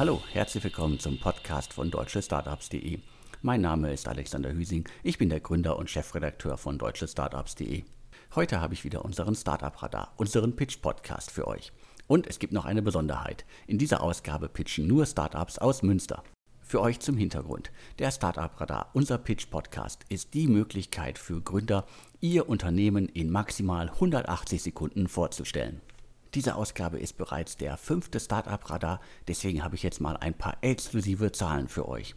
Hallo, herzlich willkommen zum Podcast von deutschestartups.de. Mein Name ist Alexander Hüsing, ich bin der Gründer und Chefredakteur von deutschestartups.de. Heute habe ich wieder unseren Startup Radar, unseren Pitch Podcast für euch. Und es gibt noch eine Besonderheit. In dieser Ausgabe pitchen nur Startups aus Münster. Für euch zum Hintergrund. Der Startup Radar, unser Pitch Podcast, ist die Möglichkeit für Gründer, ihr Unternehmen in maximal 180 Sekunden vorzustellen. Diese Ausgabe ist bereits der fünfte Startup-Radar, deswegen habe ich jetzt mal ein paar exklusive Zahlen für euch.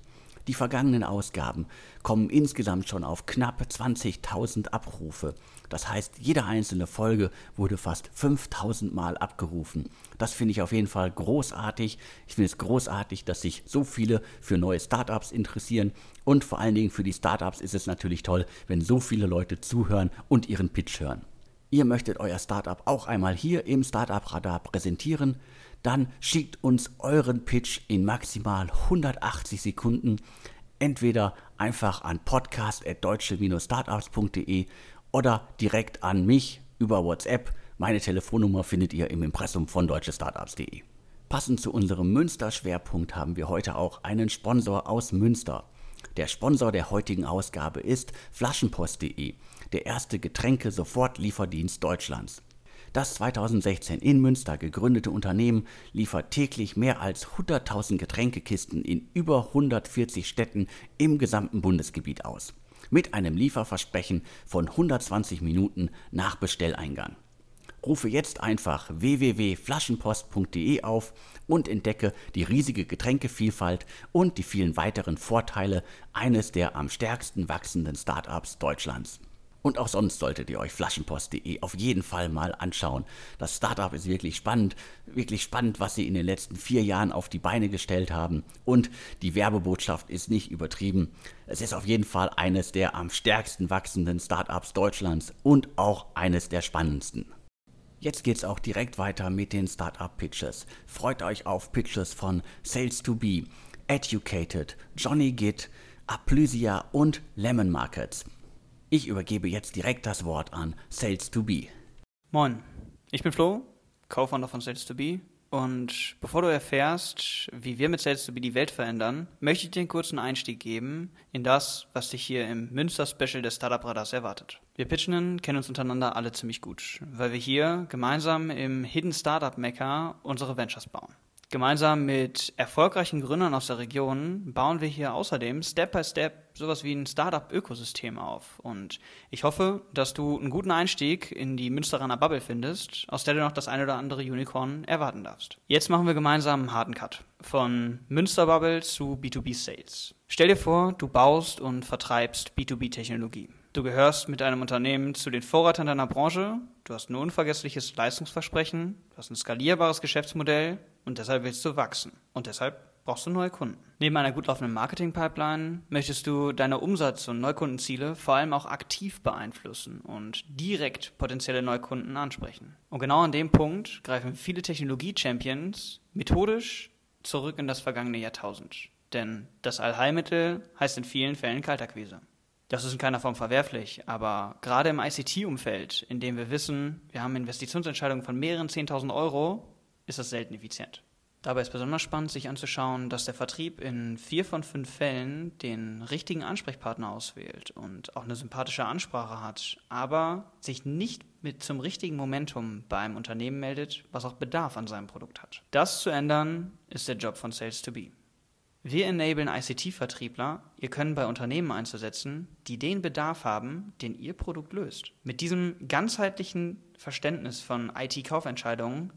Die vergangenen Ausgaben kommen insgesamt schon auf knapp 20.000 Abrufe. Das heißt, jede einzelne Folge wurde fast 5000 Mal abgerufen. Das finde ich auf jeden Fall großartig. Ich finde es großartig, dass sich so viele für neue Startups interessieren. Und vor allen Dingen für die Startups ist es natürlich toll, wenn so viele Leute zuhören und ihren Pitch hören ihr möchtet euer Startup auch einmal hier im Startup Radar präsentieren, dann schickt uns euren Pitch in maximal 180 Sekunden entweder einfach an podcast.deutsche-startups.de oder direkt an mich über WhatsApp. Meine Telefonnummer findet ihr im Impressum von deutschestartups.de. Passend zu unserem Münster-Schwerpunkt haben wir heute auch einen Sponsor aus Münster. Der Sponsor der heutigen Ausgabe ist flaschenpost.de der erste Getränke-Sofortlieferdienst Deutschlands. Das 2016 in Münster gegründete Unternehmen liefert täglich mehr als 100.000 Getränkekisten in über 140 Städten im gesamten Bundesgebiet aus. Mit einem Lieferversprechen von 120 Minuten nach Bestelleingang. Rufe jetzt einfach www.flaschenpost.de auf und entdecke die riesige Getränkevielfalt und die vielen weiteren Vorteile eines der am stärksten wachsenden Startups Deutschlands. Und auch sonst solltet ihr euch flaschenpost.de auf jeden Fall mal anschauen. Das Startup ist wirklich spannend, wirklich spannend, was sie in den letzten vier Jahren auf die Beine gestellt haben. Und die Werbebotschaft ist nicht übertrieben. Es ist auf jeden Fall eines der am stärksten wachsenden Startups Deutschlands und auch eines der spannendsten. Jetzt geht's auch direkt weiter mit den Startup Pitches. Freut euch auf Pitches von Sales2B, Educated, Johnny Git, Aplysia und Lemon Markets. Ich übergebe jetzt direkt das Wort an Sales2B. Moin, ich bin Flo, Co-Founder von Sales2B. Und bevor du erfährst, wie wir mit Sales2B die Welt verändern, möchte ich dir einen kurzen Einstieg geben in das, was dich hier im Münster-Special des Startup Radars erwartet. Wir Pitchenden kennen uns untereinander alle ziemlich gut, weil wir hier gemeinsam im Hidden Startup Mecca unsere Ventures bauen. Gemeinsam mit erfolgreichen Gründern aus der Region bauen wir hier außerdem Step by Step sowas wie ein Startup-Ökosystem auf. Und ich hoffe, dass du einen guten Einstieg in die Münsteraner Bubble findest, aus der du noch das eine oder andere Unicorn erwarten darfst. Jetzt machen wir gemeinsam einen harten Cut. Von Münsterbubble zu B2B Sales. Stell dir vor, du baust und vertreibst B2B-Technologie. Du gehörst mit deinem Unternehmen zu den Vorreitern deiner Branche, du hast ein unvergessliches Leistungsversprechen, du hast ein skalierbares Geschäftsmodell und deshalb willst du wachsen. Und deshalb brauchst du neue Kunden. Neben einer gut laufenden Marketing-Pipeline möchtest du deine Umsatz- und Neukundenziele vor allem auch aktiv beeinflussen und direkt potenzielle Neukunden ansprechen. Und genau an dem Punkt greifen viele Technologie-Champions methodisch zurück in das vergangene Jahrtausend. Denn das Allheilmittel heißt in vielen Fällen Kaltakquise. Das ist in keiner Form verwerflich, aber gerade im ICT-Umfeld, in dem wir wissen, wir haben Investitionsentscheidungen von mehreren 10.000 Euro, ist das selten effizient. Dabei ist besonders spannend, sich anzuschauen, dass der Vertrieb in vier von fünf Fällen den richtigen Ansprechpartner auswählt und auch eine sympathische Ansprache hat, aber sich nicht mit zum richtigen Momentum bei einem Unternehmen meldet, was auch Bedarf an seinem Produkt hat. Das zu ändern, ist der Job von Sales to Be. Wir enablen ICT-Vertriebler, ihr Können bei Unternehmen einzusetzen, die den Bedarf haben, den ihr Produkt löst. Mit diesem ganzheitlichen Verständnis von IT-Kaufentscheidungen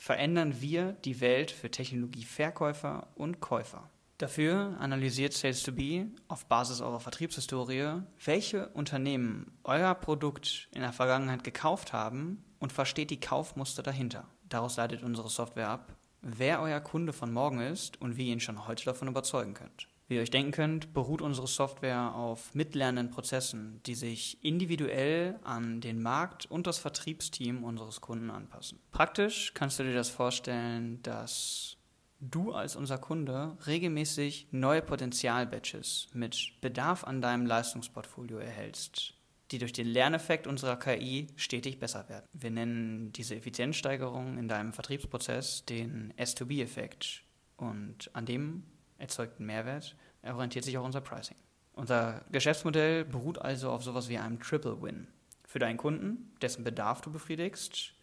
verändern wir die Welt für Technologieverkäufer und Käufer. Dafür analysiert Sales2B auf Basis eurer Vertriebshistorie, welche Unternehmen euer Produkt in der Vergangenheit gekauft haben und versteht die Kaufmuster dahinter. Daraus leitet unsere Software ab, wer euer Kunde von morgen ist und wie ihr ihn schon heute davon überzeugen könnt. Wie ihr euch denken könnt, beruht unsere Software auf mitlernenden Prozessen, die sich individuell an den Markt und das Vertriebsteam unseres Kunden anpassen. Praktisch kannst du dir das vorstellen, dass du als unser Kunde regelmäßig neue Potenzialbatches mit Bedarf an deinem Leistungsportfolio erhältst die durch den Lerneffekt unserer KI stetig besser werden. Wir nennen diese Effizienzsteigerung in deinem Vertriebsprozess den S2B-Effekt. Und an dem erzeugten Mehrwert orientiert sich auch unser Pricing. Unser Geschäftsmodell beruht also auf sowas wie einem Triple Win. Für deinen Kunden, dessen Bedarf du befriedigst,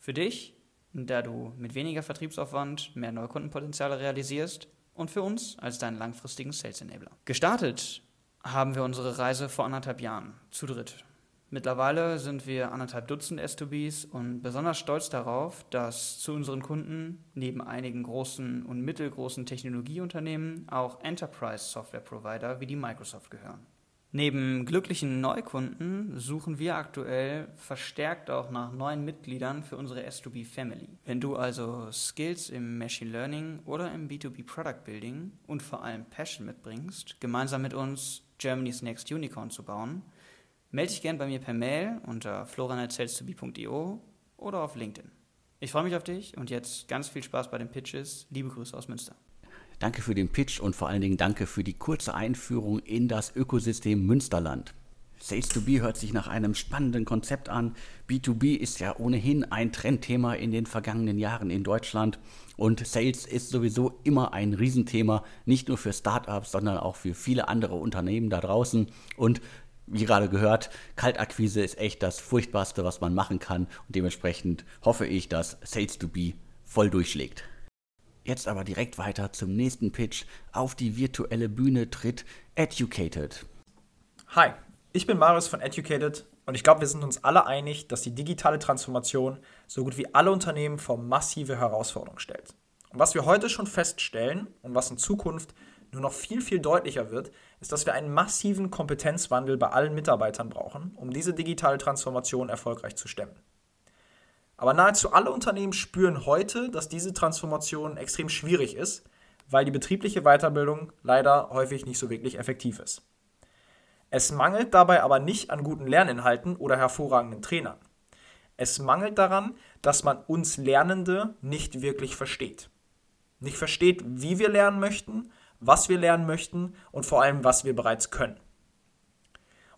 für dich, da du mit weniger Vertriebsaufwand mehr Neukundenpotenziale realisierst und für uns als deinen langfristigen Sales Enabler. Gestartet haben wir unsere Reise vor anderthalb Jahren zu dritt. Mittlerweile sind wir anderthalb Dutzend S2Bs und besonders stolz darauf, dass zu unseren Kunden neben einigen großen und mittelgroßen Technologieunternehmen auch Enterprise-Software-Provider wie die Microsoft gehören. Neben glücklichen Neukunden suchen wir aktuell verstärkt auch nach neuen Mitgliedern für unsere S2B Family. Wenn du also Skills im Machine Learning oder im B2B Product Building und vor allem Passion mitbringst, gemeinsam mit uns Germany's Next Unicorn zu bauen, melde dich gerne bei mir per Mail unter florian.sales2b.io oder auf LinkedIn. Ich freue mich auf dich und jetzt ganz viel Spaß bei den Pitches. Liebe Grüße aus Münster. Danke für den Pitch und vor allen Dingen danke für die kurze Einführung in das Ökosystem Münsterland. Sales to B hört sich nach einem spannenden Konzept an. B2B ist ja ohnehin ein Trendthema in den vergangenen Jahren in Deutschland und Sales ist sowieso immer ein Riesenthema, nicht nur für Startups, sondern auch für viele andere Unternehmen da draußen. Und wie gerade gehört, Kaltakquise ist echt das Furchtbarste, was man machen kann und dementsprechend hoffe ich, dass Sales to B voll durchschlägt. Jetzt aber direkt weiter zum nächsten Pitch. Auf die virtuelle Bühne tritt Educated. Hi, ich bin Marius von Educated und ich glaube, wir sind uns alle einig, dass die digitale Transformation so gut wie alle Unternehmen vor massive Herausforderungen stellt. Und was wir heute schon feststellen und was in Zukunft nur noch viel, viel deutlicher wird, ist, dass wir einen massiven Kompetenzwandel bei allen Mitarbeitern brauchen, um diese digitale Transformation erfolgreich zu stemmen. Aber nahezu alle Unternehmen spüren heute, dass diese Transformation extrem schwierig ist, weil die betriebliche Weiterbildung leider häufig nicht so wirklich effektiv ist. Es mangelt dabei aber nicht an guten Lerninhalten oder hervorragenden Trainern. Es mangelt daran, dass man uns Lernende nicht wirklich versteht. Nicht versteht, wie wir lernen möchten, was wir lernen möchten und vor allem, was wir bereits können.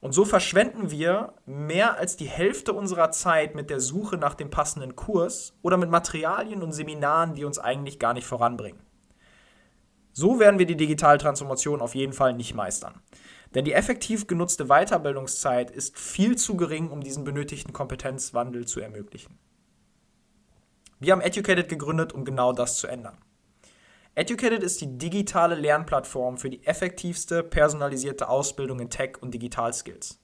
Und so verschwenden wir mehr als die Hälfte unserer Zeit mit der Suche nach dem passenden Kurs oder mit Materialien und Seminaren, die uns eigentlich gar nicht voranbringen. So werden wir die Digitaltransformation auf jeden Fall nicht meistern. Denn die effektiv genutzte Weiterbildungszeit ist viel zu gering, um diesen benötigten Kompetenzwandel zu ermöglichen. Wir haben Educated gegründet, um genau das zu ändern. Educated ist die digitale Lernplattform für die effektivste personalisierte Ausbildung in Tech und Digitalskills.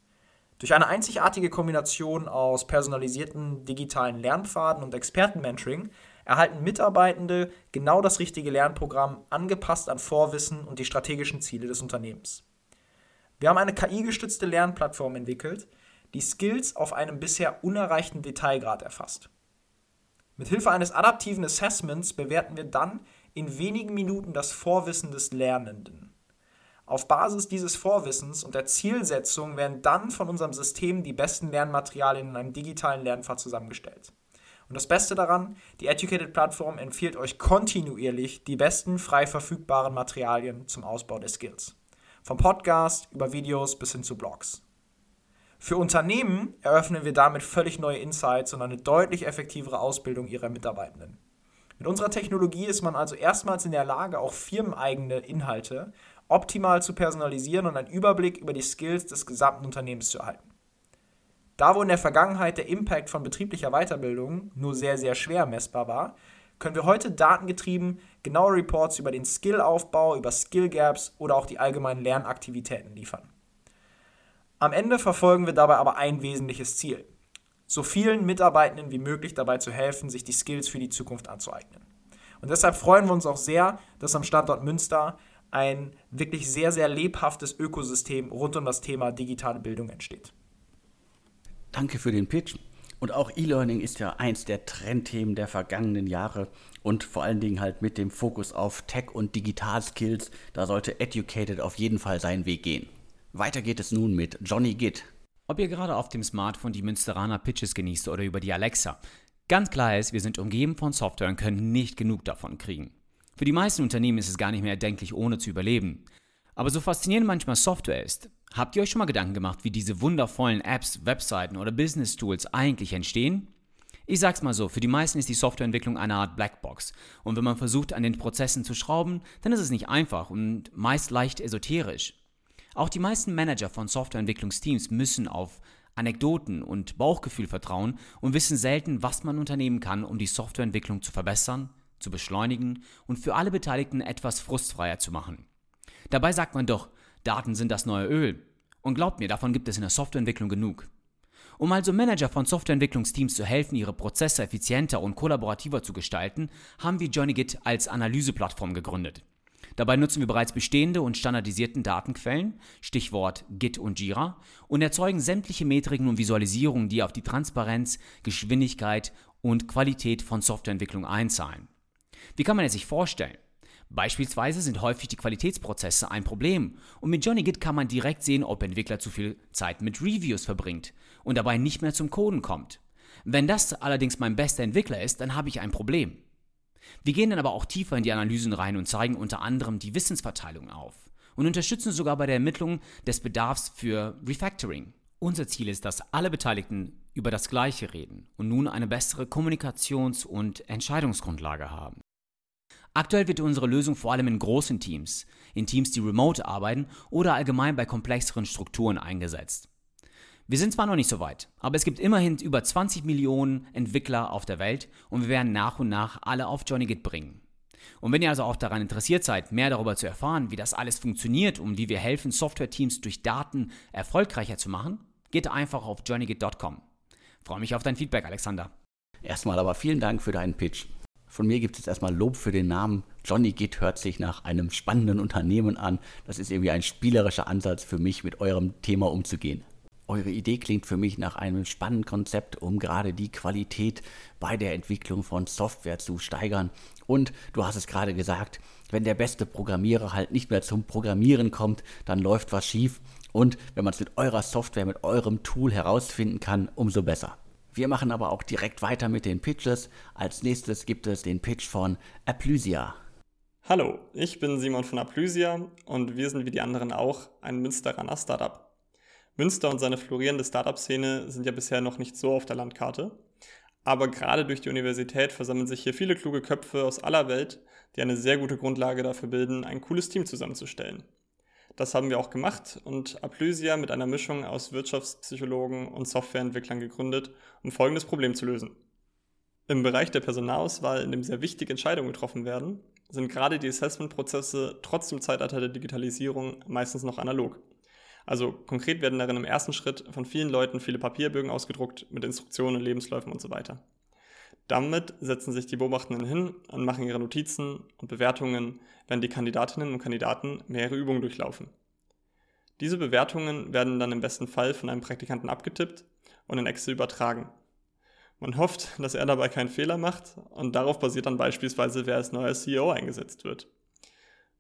Durch eine einzigartige Kombination aus personalisierten digitalen Lernpfaden und Expertenmentoring erhalten Mitarbeitende genau das richtige Lernprogramm angepasst an Vorwissen und die strategischen Ziele des Unternehmens. Wir haben eine KI-gestützte Lernplattform entwickelt, die Skills auf einem bisher unerreichten Detailgrad erfasst. Mit Hilfe eines adaptiven Assessments bewerten wir dann in wenigen Minuten das Vorwissen des Lernenden. Auf Basis dieses Vorwissens und der Zielsetzung werden dann von unserem System die besten Lernmaterialien in einem digitalen Lernpfad zusammengestellt. Und das Beste daran, die Educated-Plattform empfiehlt euch kontinuierlich die besten frei verfügbaren Materialien zum Ausbau der Skills. Vom Podcast über Videos bis hin zu Blogs. Für Unternehmen eröffnen wir damit völlig neue Insights und eine deutlich effektivere Ausbildung ihrer Mitarbeitenden. Mit unserer Technologie ist man also erstmals in der Lage, auch firmeneigene Inhalte optimal zu personalisieren und einen Überblick über die Skills des gesamten Unternehmens zu erhalten. Da wo in der Vergangenheit der Impact von betrieblicher Weiterbildung nur sehr, sehr schwer messbar war, können wir heute datengetrieben genaue Reports über den Skillaufbau, über Skill Gaps oder auch die allgemeinen Lernaktivitäten liefern. Am Ende verfolgen wir dabei aber ein wesentliches Ziel so vielen Mitarbeitenden wie möglich dabei zu helfen, sich die Skills für die Zukunft anzueignen. Und deshalb freuen wir uns auch sehr, dass am Standort Münster ein wirklich sehr, sehr lebhaftes Ökosystem rund um das Thema digitale Bildung entsteht. Danke für den Pitch. Und auch E-Learning ist ja eins der Trendthemen der vergangenen Jahre und vor allen Dingen halt mit dem Fokus auf Tech und Digital-Skills. Da sollte Educated auf jeden Fall seinen Weg gehen. Weiter geht es nun mit Johnny Gitt. Ob ihr gerade auf dem Smartphone die Münsteraner Pitches genießt oder über die Alexa. Ganz klar ist, wir sind umgeben von Software und können nicht genug davon kriegen. Für die meisten Unternehmen ist es gar nicht mehr erdenklich, ohne zu überleben. Aber so faszinierend manchmal Software ist, habt ihr euch schon mal Gedanken gemacht, wie diese wundervollen Apps, Webseiten oder Business Tools eigentlich entstehen? Ich sag's mal so, für die meisten ist die Softwareentwicklung eine Art Blackbox. Und wenn man versucht, an den Prozessen zu schrauben, dann ist es nicht einfach und meist leicht esoterisch. Auch die meisten Manager von Softwareentwicklungsteams müssen auf Anekdoten und Bauchgefühl vertrauen und wissen selten, was man unternehmen kann, um die Softwareentwicklung zu verbessern, zu beschleunigen und für alle Beteiligten etwas frustfreier zu machen. Dabei sagt man doch, Daten sind das neue Öl. Und glaubt mir, davon gibt es in der Softwareentwicklung genug. Um also Manager von Softwareentwicklungsteams zu helfen, ihre Prozesse effizienter und kollaborativer zu gestalten, haben wir JohnnyGit als Analyseplattform gegründet. Dabei nutzen wir bereits bestehende und standardisierten Datenquellen, Stichwort Git und Jira, und erzeugen sämtliche Metriken und Visualisierungen, die auf die Transparenz, Geschwindigkeit und Qualität von Softwareentwicklung einzahlen. Wie kann man es sich vorstellen? Beispielsweise sind häufig die Qualitätsprozesse ein Problem und mit JohnnyGit kann man direkt sehen, ob Entwickler zu viel Zeit mit Reviews verbringt und dabei nicht mehr zum Coden kommt. Wenn das allerdings mein bester Entwickler ist, dann habe ich ein Problem. Wir gehen dann aber auch tiefer in die Analysen rein und zeigen unter anderem die Wissensverteilung auf und unterstützen sogar bei der Ermittlung des Bedarfs für Refactoring. Unser Ziel ist, dass alle Beteiligten über das Gleiche reden und nun eine bessere Kommunikations- und Entscheidungsgrundlage haben. Aktuell wird unsere Lösung vor allem in großen Teams, in Teams, die remote arbeiten oder allgemein bei komplexeren Strukturen eingesetzt. Wir sind zwar noch nicht so weit, aber es gibt immerhin über 20 Millionen Entwickler auf der Welt und wir werden nach und nach alle auf JohnnyGit bringen. Und wenn ihr also auch daran interessiert seid, mehr darüber zu erfahren, wie das alles funktioniert und wie wir helfen, Software-Teams durch Daten erfolgreicher zu machen, geht einfach auf johnnyGit.com. Freue mich auf dein Feedback, Alexander. Erstmal aber vielen Dank für deinen Pitch. Von mir gibt es jetzt erstmal Lob für den Namen. Johnny Git hört sich nach einem spannenden Unternehmen an. Das ist irgendwie ein spielerischer Ansatz für mich, mit eurem Thema umzugehen. Eure Idee klingt für mich nach einem spannenden Konzept, um gerade die Qualität bei der Entwicklung von Software zu steigern. Und du hast es gerade gesagt, wenn der beste Programmierer halt nicht mehr zum Programmieren kommt, dann läuft was schief. Und wenn man es mit eurer Software, mit eurem Tool herausfinden kann, umso besser. Wir machen aber auch direkt weiter mit den Pitches. Als nächstes gibt es den Pitch von Aplysia. Hallo, ich bin Simon von Aplysia und wir sind wie die anderen auch ein Münsteraner Startup. Münster und seine florierende Startup-Szene sind ja bisher noch nicht so auf der Landkarte. Aber gerade durch die Universität versammeln sich hier viele kluge Köpfe aus aller Welt, die eine sehr gute Grundlage dafür bilden, ein cooles Team zusammenzustellen. Das haben wir auch gemacht und Aplysia mit einer Mischung aus Wirtschaftspsychologen und Softwareentwicklern gegründet, um folgendes Problem zu lösen. Im Bereich der Personalauswahl, in dem sehr wichtige Entscheidungen getroffen werden, sind gerade die Assessment-Prozesse trotz dem Zeitalter der Digitalisierung meistens noch analog. Also konkret werden darin im ersten Schritt von vielen Leuten viele Papierbögen ausgedruckt mit Instruktionen, Lebensläufen und so weiter. Damit setzen sich die Beobachtenden hin und machen ihre Notizen und Bewertungen, während die Kandidatinnen und Kandidaten mehrere Übungen durchlaufen. Diese Bewertungen werden dann im besten Fall von einem Praktikanten abgetippt und in Excel übertragen. Man hofft, dass er dabei keinen Fehler macht und darauf basiert dann beispielsweise, wer als neuer CEO eingesetzt wird.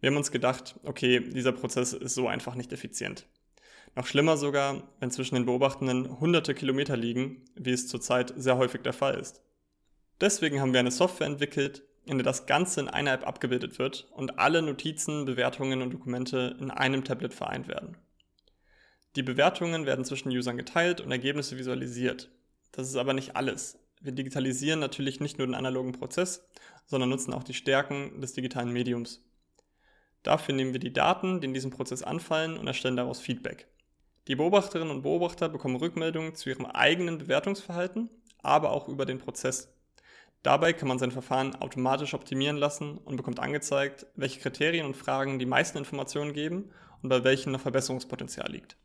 Wir haben uns gedacht, okay, dieser Prozess ist so einfach nicht effizient. Noch schlimmer sogar, wenn zwischen den Beobachtenden hunderte Kilometer liegen, wie es zurzeit sehr häufig der Fall ist. Deswegen haben wir eine Software entwickelt, in der das Ganze in einer App abgebildet wird und alle Notizen, Bewertungen und Dokumente in einem Tablet vereint werden. Die Bewertungen werden zwischen Usern geteilt und Ergebnisse visualisiert. Das ist aber nicht alles. Wir digitalisieren natürlich nicht nur den analogen Prozess, sondern nutzen auch die Stärken des digitalen Mediums. Dafür nehmen wir die Daten, die in diesem Prozess anfallen und erstellen daraus Feedback. Die Beobachterinnen und Beobachter bekommen Rückmeldungen zu ihrem eigenen Bewertungsverhalten, aber auch über den Prozess. Dabei kann man sein Verfahren automatisch optimieren lassen und bekommt angezeigt, welche Kriterien und Fragen die meisten Informationen geben und bei welchen noch Verbesserungspotenzial liegt.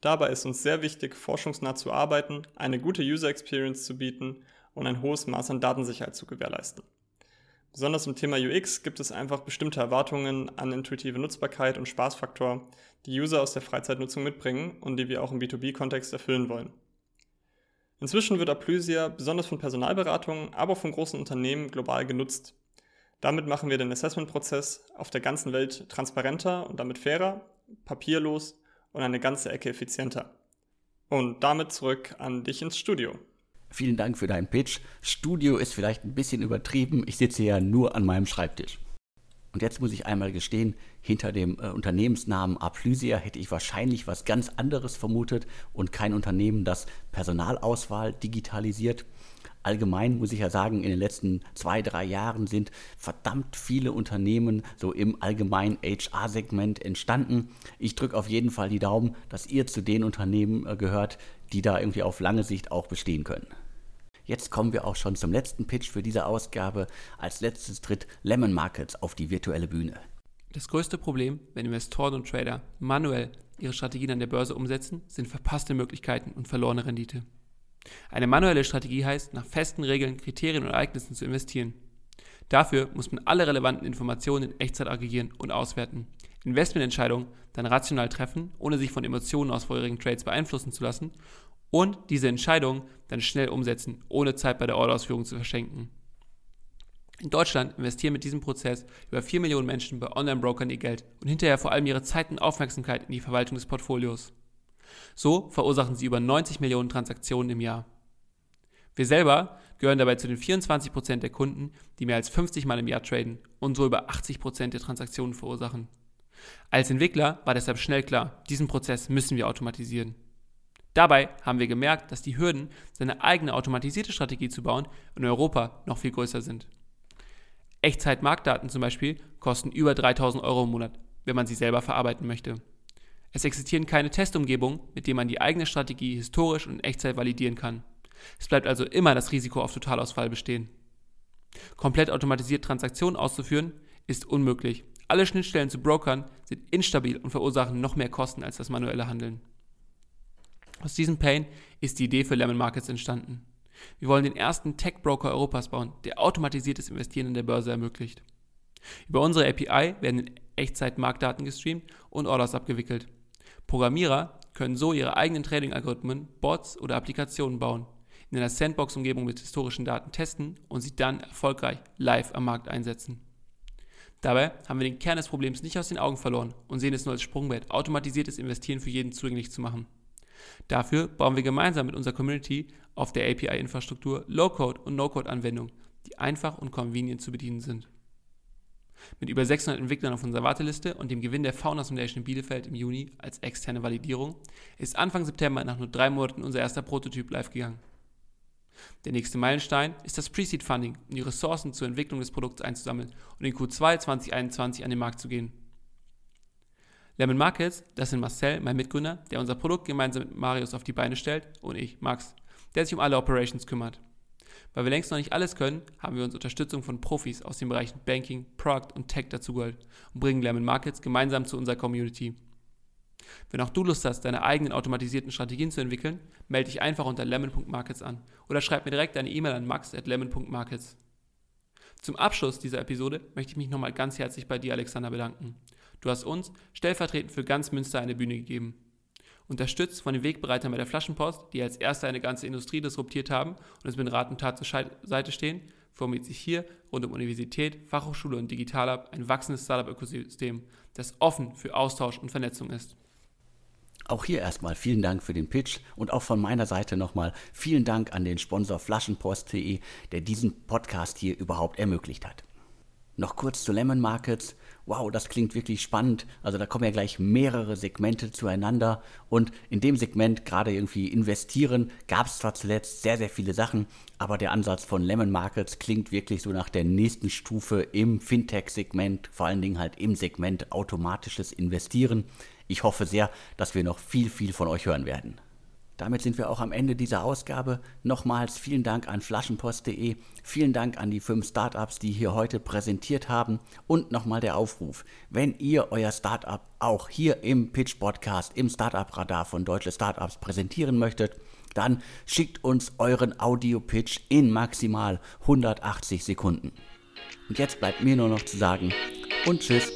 Dabei ist uns sehr wichtig, forschungsnah zu arbeiten, eine gute User Experience zu bieten und ein hohes Maß an Datensicherheit zu gewährleisten. Besonders im Thema UX gibt es einfach bestimmte Erwartungen an intuitive Nutzbarkeit und Spaßfaktor, die User aus der Freizeitnutzung mitbringen und die wir auch im B2B-Kontext erfüllen wollen. Inzwischen wird Aplysia besonders von Personalberatungen, aber auch von großen Unternehmen global genutzt. Damit machen wir den Assessment-Prozess auf der ganzen Welt transparenter und damit fairer, papierlos und eine ganze Ecke effizienter. Und damit zurück an dich ins Studio. Vielen Dank für deinen Pitch. Studio ist vielleicht ein bisschen übertrieben. Ich sitze ja nur an meinem Schreibtisch. Und jetzt muss ich einmal gestehen, hinter dem äh, Unternehmensnamen Aplysia hätte ich wahrscheinlich was ganz anderes vermutet und kein Unternehmen, das Personalauswahl digitalisiert. allgemein muss ich ja sagen, in den letzten zwei, drei Jahren sind verdammt viele Unternehmen so im allgemeinen HR-Segment entstanden. Ich drücke auf jeden Fall die Daumen, dass ihr zu den Unternehmen äh, gehört, die da irgendwie auf lange Sicht auch bestehen können. Jetzt kommen wir auch schon zum letzten Pitch für diese Ausgabe. Als letztes tritt Lemon Markets auf die virtuelle Bühne. Das größte Problem, wenn Investoren und Trader manuell ihre Strategien an der Börse umsetzen, sind verpasste Möglichkeiten und verlorene Rendite. Eine manuelle Strategie heißt, nach festen Regeln, Kriterien und Ereignissen zu investieren. Dafür muss man alle relevanten Informationen in Echtzeit aggregieren und auswerten, Investmententscheidungen dann rational treffen, ohne sich von Emotionen aus vorherigen Trades beeinflussen zu lassen und diese Entscheidungen dann schnell umsetzen, ohne Zeit bei der Orderausführung zu verschenken. In Deutschland investieren mit diesem Prozess über 4 Millionen Menschen bei Online-Brokern ihr Geld und hinterher vor allem ihre Zeit und Aufmerksamkeit in die Verwaltung des Portfolios. So verursachen sie über 90 Millionen Transaktionen im Jahr. Wir selber gehören dabei zu den 24% der Kunden, die mehr als 50 Mal im Jahr traden und so über 80% der Transaktionen verursachen. Als Entwickler war deshalb schnell klar, diesen Prozess müssen wir automatisieren. Dabei haben wir gemerkt, dass die Hürden, seine eigene automatisierte Strategie zu bauen, in Europa noch viel größer sind. Echtzeit-Marktdaten zum Beispiel kosten über 3000 Euro im Monat, wenn man sie selber verarbeiten möchte. Es existieren keine Testumgebungen, mit denen man die eigene Strategie historisch und in Echtzeit validieren kann. Es bleibt also immer das Risiko auf Totalausfall bestehen. Komplett automatisiert Transaktionen auszuführen, ist unmöglich. Alle Schnittstellen zu Brokern sind instabil und verursachen noch mehr Kosten als das manuelle Handeln. Aus diesem Pain ist die Idee für Lemon Markets entstanden. Wir wollen den ersten Tech-Broker Europas bauen, der automatisiertes Investieren in der Börse ermöglicht. Über unsere API werden in Echtzeit Marktdaten gestreamt und Orders abgewickelt. Programmierer können so ihre eigenen Trading-Algorithmen, Bots oder Applikationen bauen, in einer Sandbox-Umgebung mit historischen Daten testen und sie dann erfolgreich live am Markt einsetzen. Dabei haben wir den Kern des Problems nicht aus den Augen verloren und sehen es nur als Sprungbrett, automatisiertes Investieren für jeden zugänglich zu machen. Dafür bauen wir gemeinsam mit unserer Community auf der API-Infrastruktur Low-Code und No-Code-Anwendungen, die einfach und convenient zu bedienen sind. Mit über 600 Entwicklern auf unserer Warteliste und dem Gewinn der Founders Foundation in Bielefeld im Juni als externe Validierung ist Anfang September nach nur drei Monaten unser erster Prototyp live gegangen. Der nächste Meilenstein ist das Pre-Seed Funding, um die Ressourcen zur Entwicklung des Produkts einzusammeln und in Q2 2021 an den Markt zu gehen. Lemon Markets, das sind Marcel, mein Mitgründer, der unser Produkt gemeinsam mit Marius auf die Beine stellt, und ich, Max, der sich um alle Operations kümmert. Weil wir längst noch nicht alles können, haben wir uns Unterstützung von Profis aus den Bereichen Banking, Product und Tech dazugeholt und bringen Lemon Markets gemeinsam zu unserer Community. Wenn auch du Lust hast, deine eigenen automatisierten Strategien zu entwickeln, melde dich einfach unter lemon.markets an oder schreib mir direkt eine E-Mail an max.lemon.markets. Zum Abschluss dieser Episode möchte ich mich nochmal ganz herzlich bei dir, Alexander, bedanken. Du hast uns stellvertretend für ganz Münster eine Bühne gegeben. Unterstützt von den Wegbereitern bei der Flaschenpost, die als erste eine ganze Industrie disruptiert haben und es mit Rat und Tat zur Seite stehen, formiert sich hier rund um Universität, Fachhochschule und Digitalab ein wachsendes Startup-Ökosystem, das offen für Austausch und Vernetzung ist. Auch hier erstmal vielen Dank für den Pitch und auch von meiner Seite nochmal vielen Dank an den Sponsor Flaschenpost.de, der diesen Podcast hier überhaupt ermöglicht hat. Noch kurz zu Lemon Markets. Wow, das klingt wirklich spannend. Also da kommen ja gleich mehrere Segmente zueinander. Und in dem Segment gerade irgendwie investieren, gab es zwar zuletzt sehr, sehr viele Sachen, aber der Ansatz von Lemon Markets klingt wirklich so nach der nächsten Stufe im Fintech-Segment, vor allen Dingen halt im Segment automatisches Investieren. Ich hoffe sehr, dass wir noch viel, viel von euch hören werden. Damit sind wir auch am Ende dieser Ausgabe. Nochmals vielen Dank an flaschenpost.de, vielen Dank an die fünf Startups, die hier heute präsentiert haben und nochmal der Aufruf, wenn ihr euer Startup auch hier im Pitch Podcast, im Startup Radar von Deutsche Startups präsentieren möchtet, dann schickt uns euren Audio-Pitch in maximal 180 Sekunden. Und jetzt bleibt mir nur noch zu sagen und tschüss.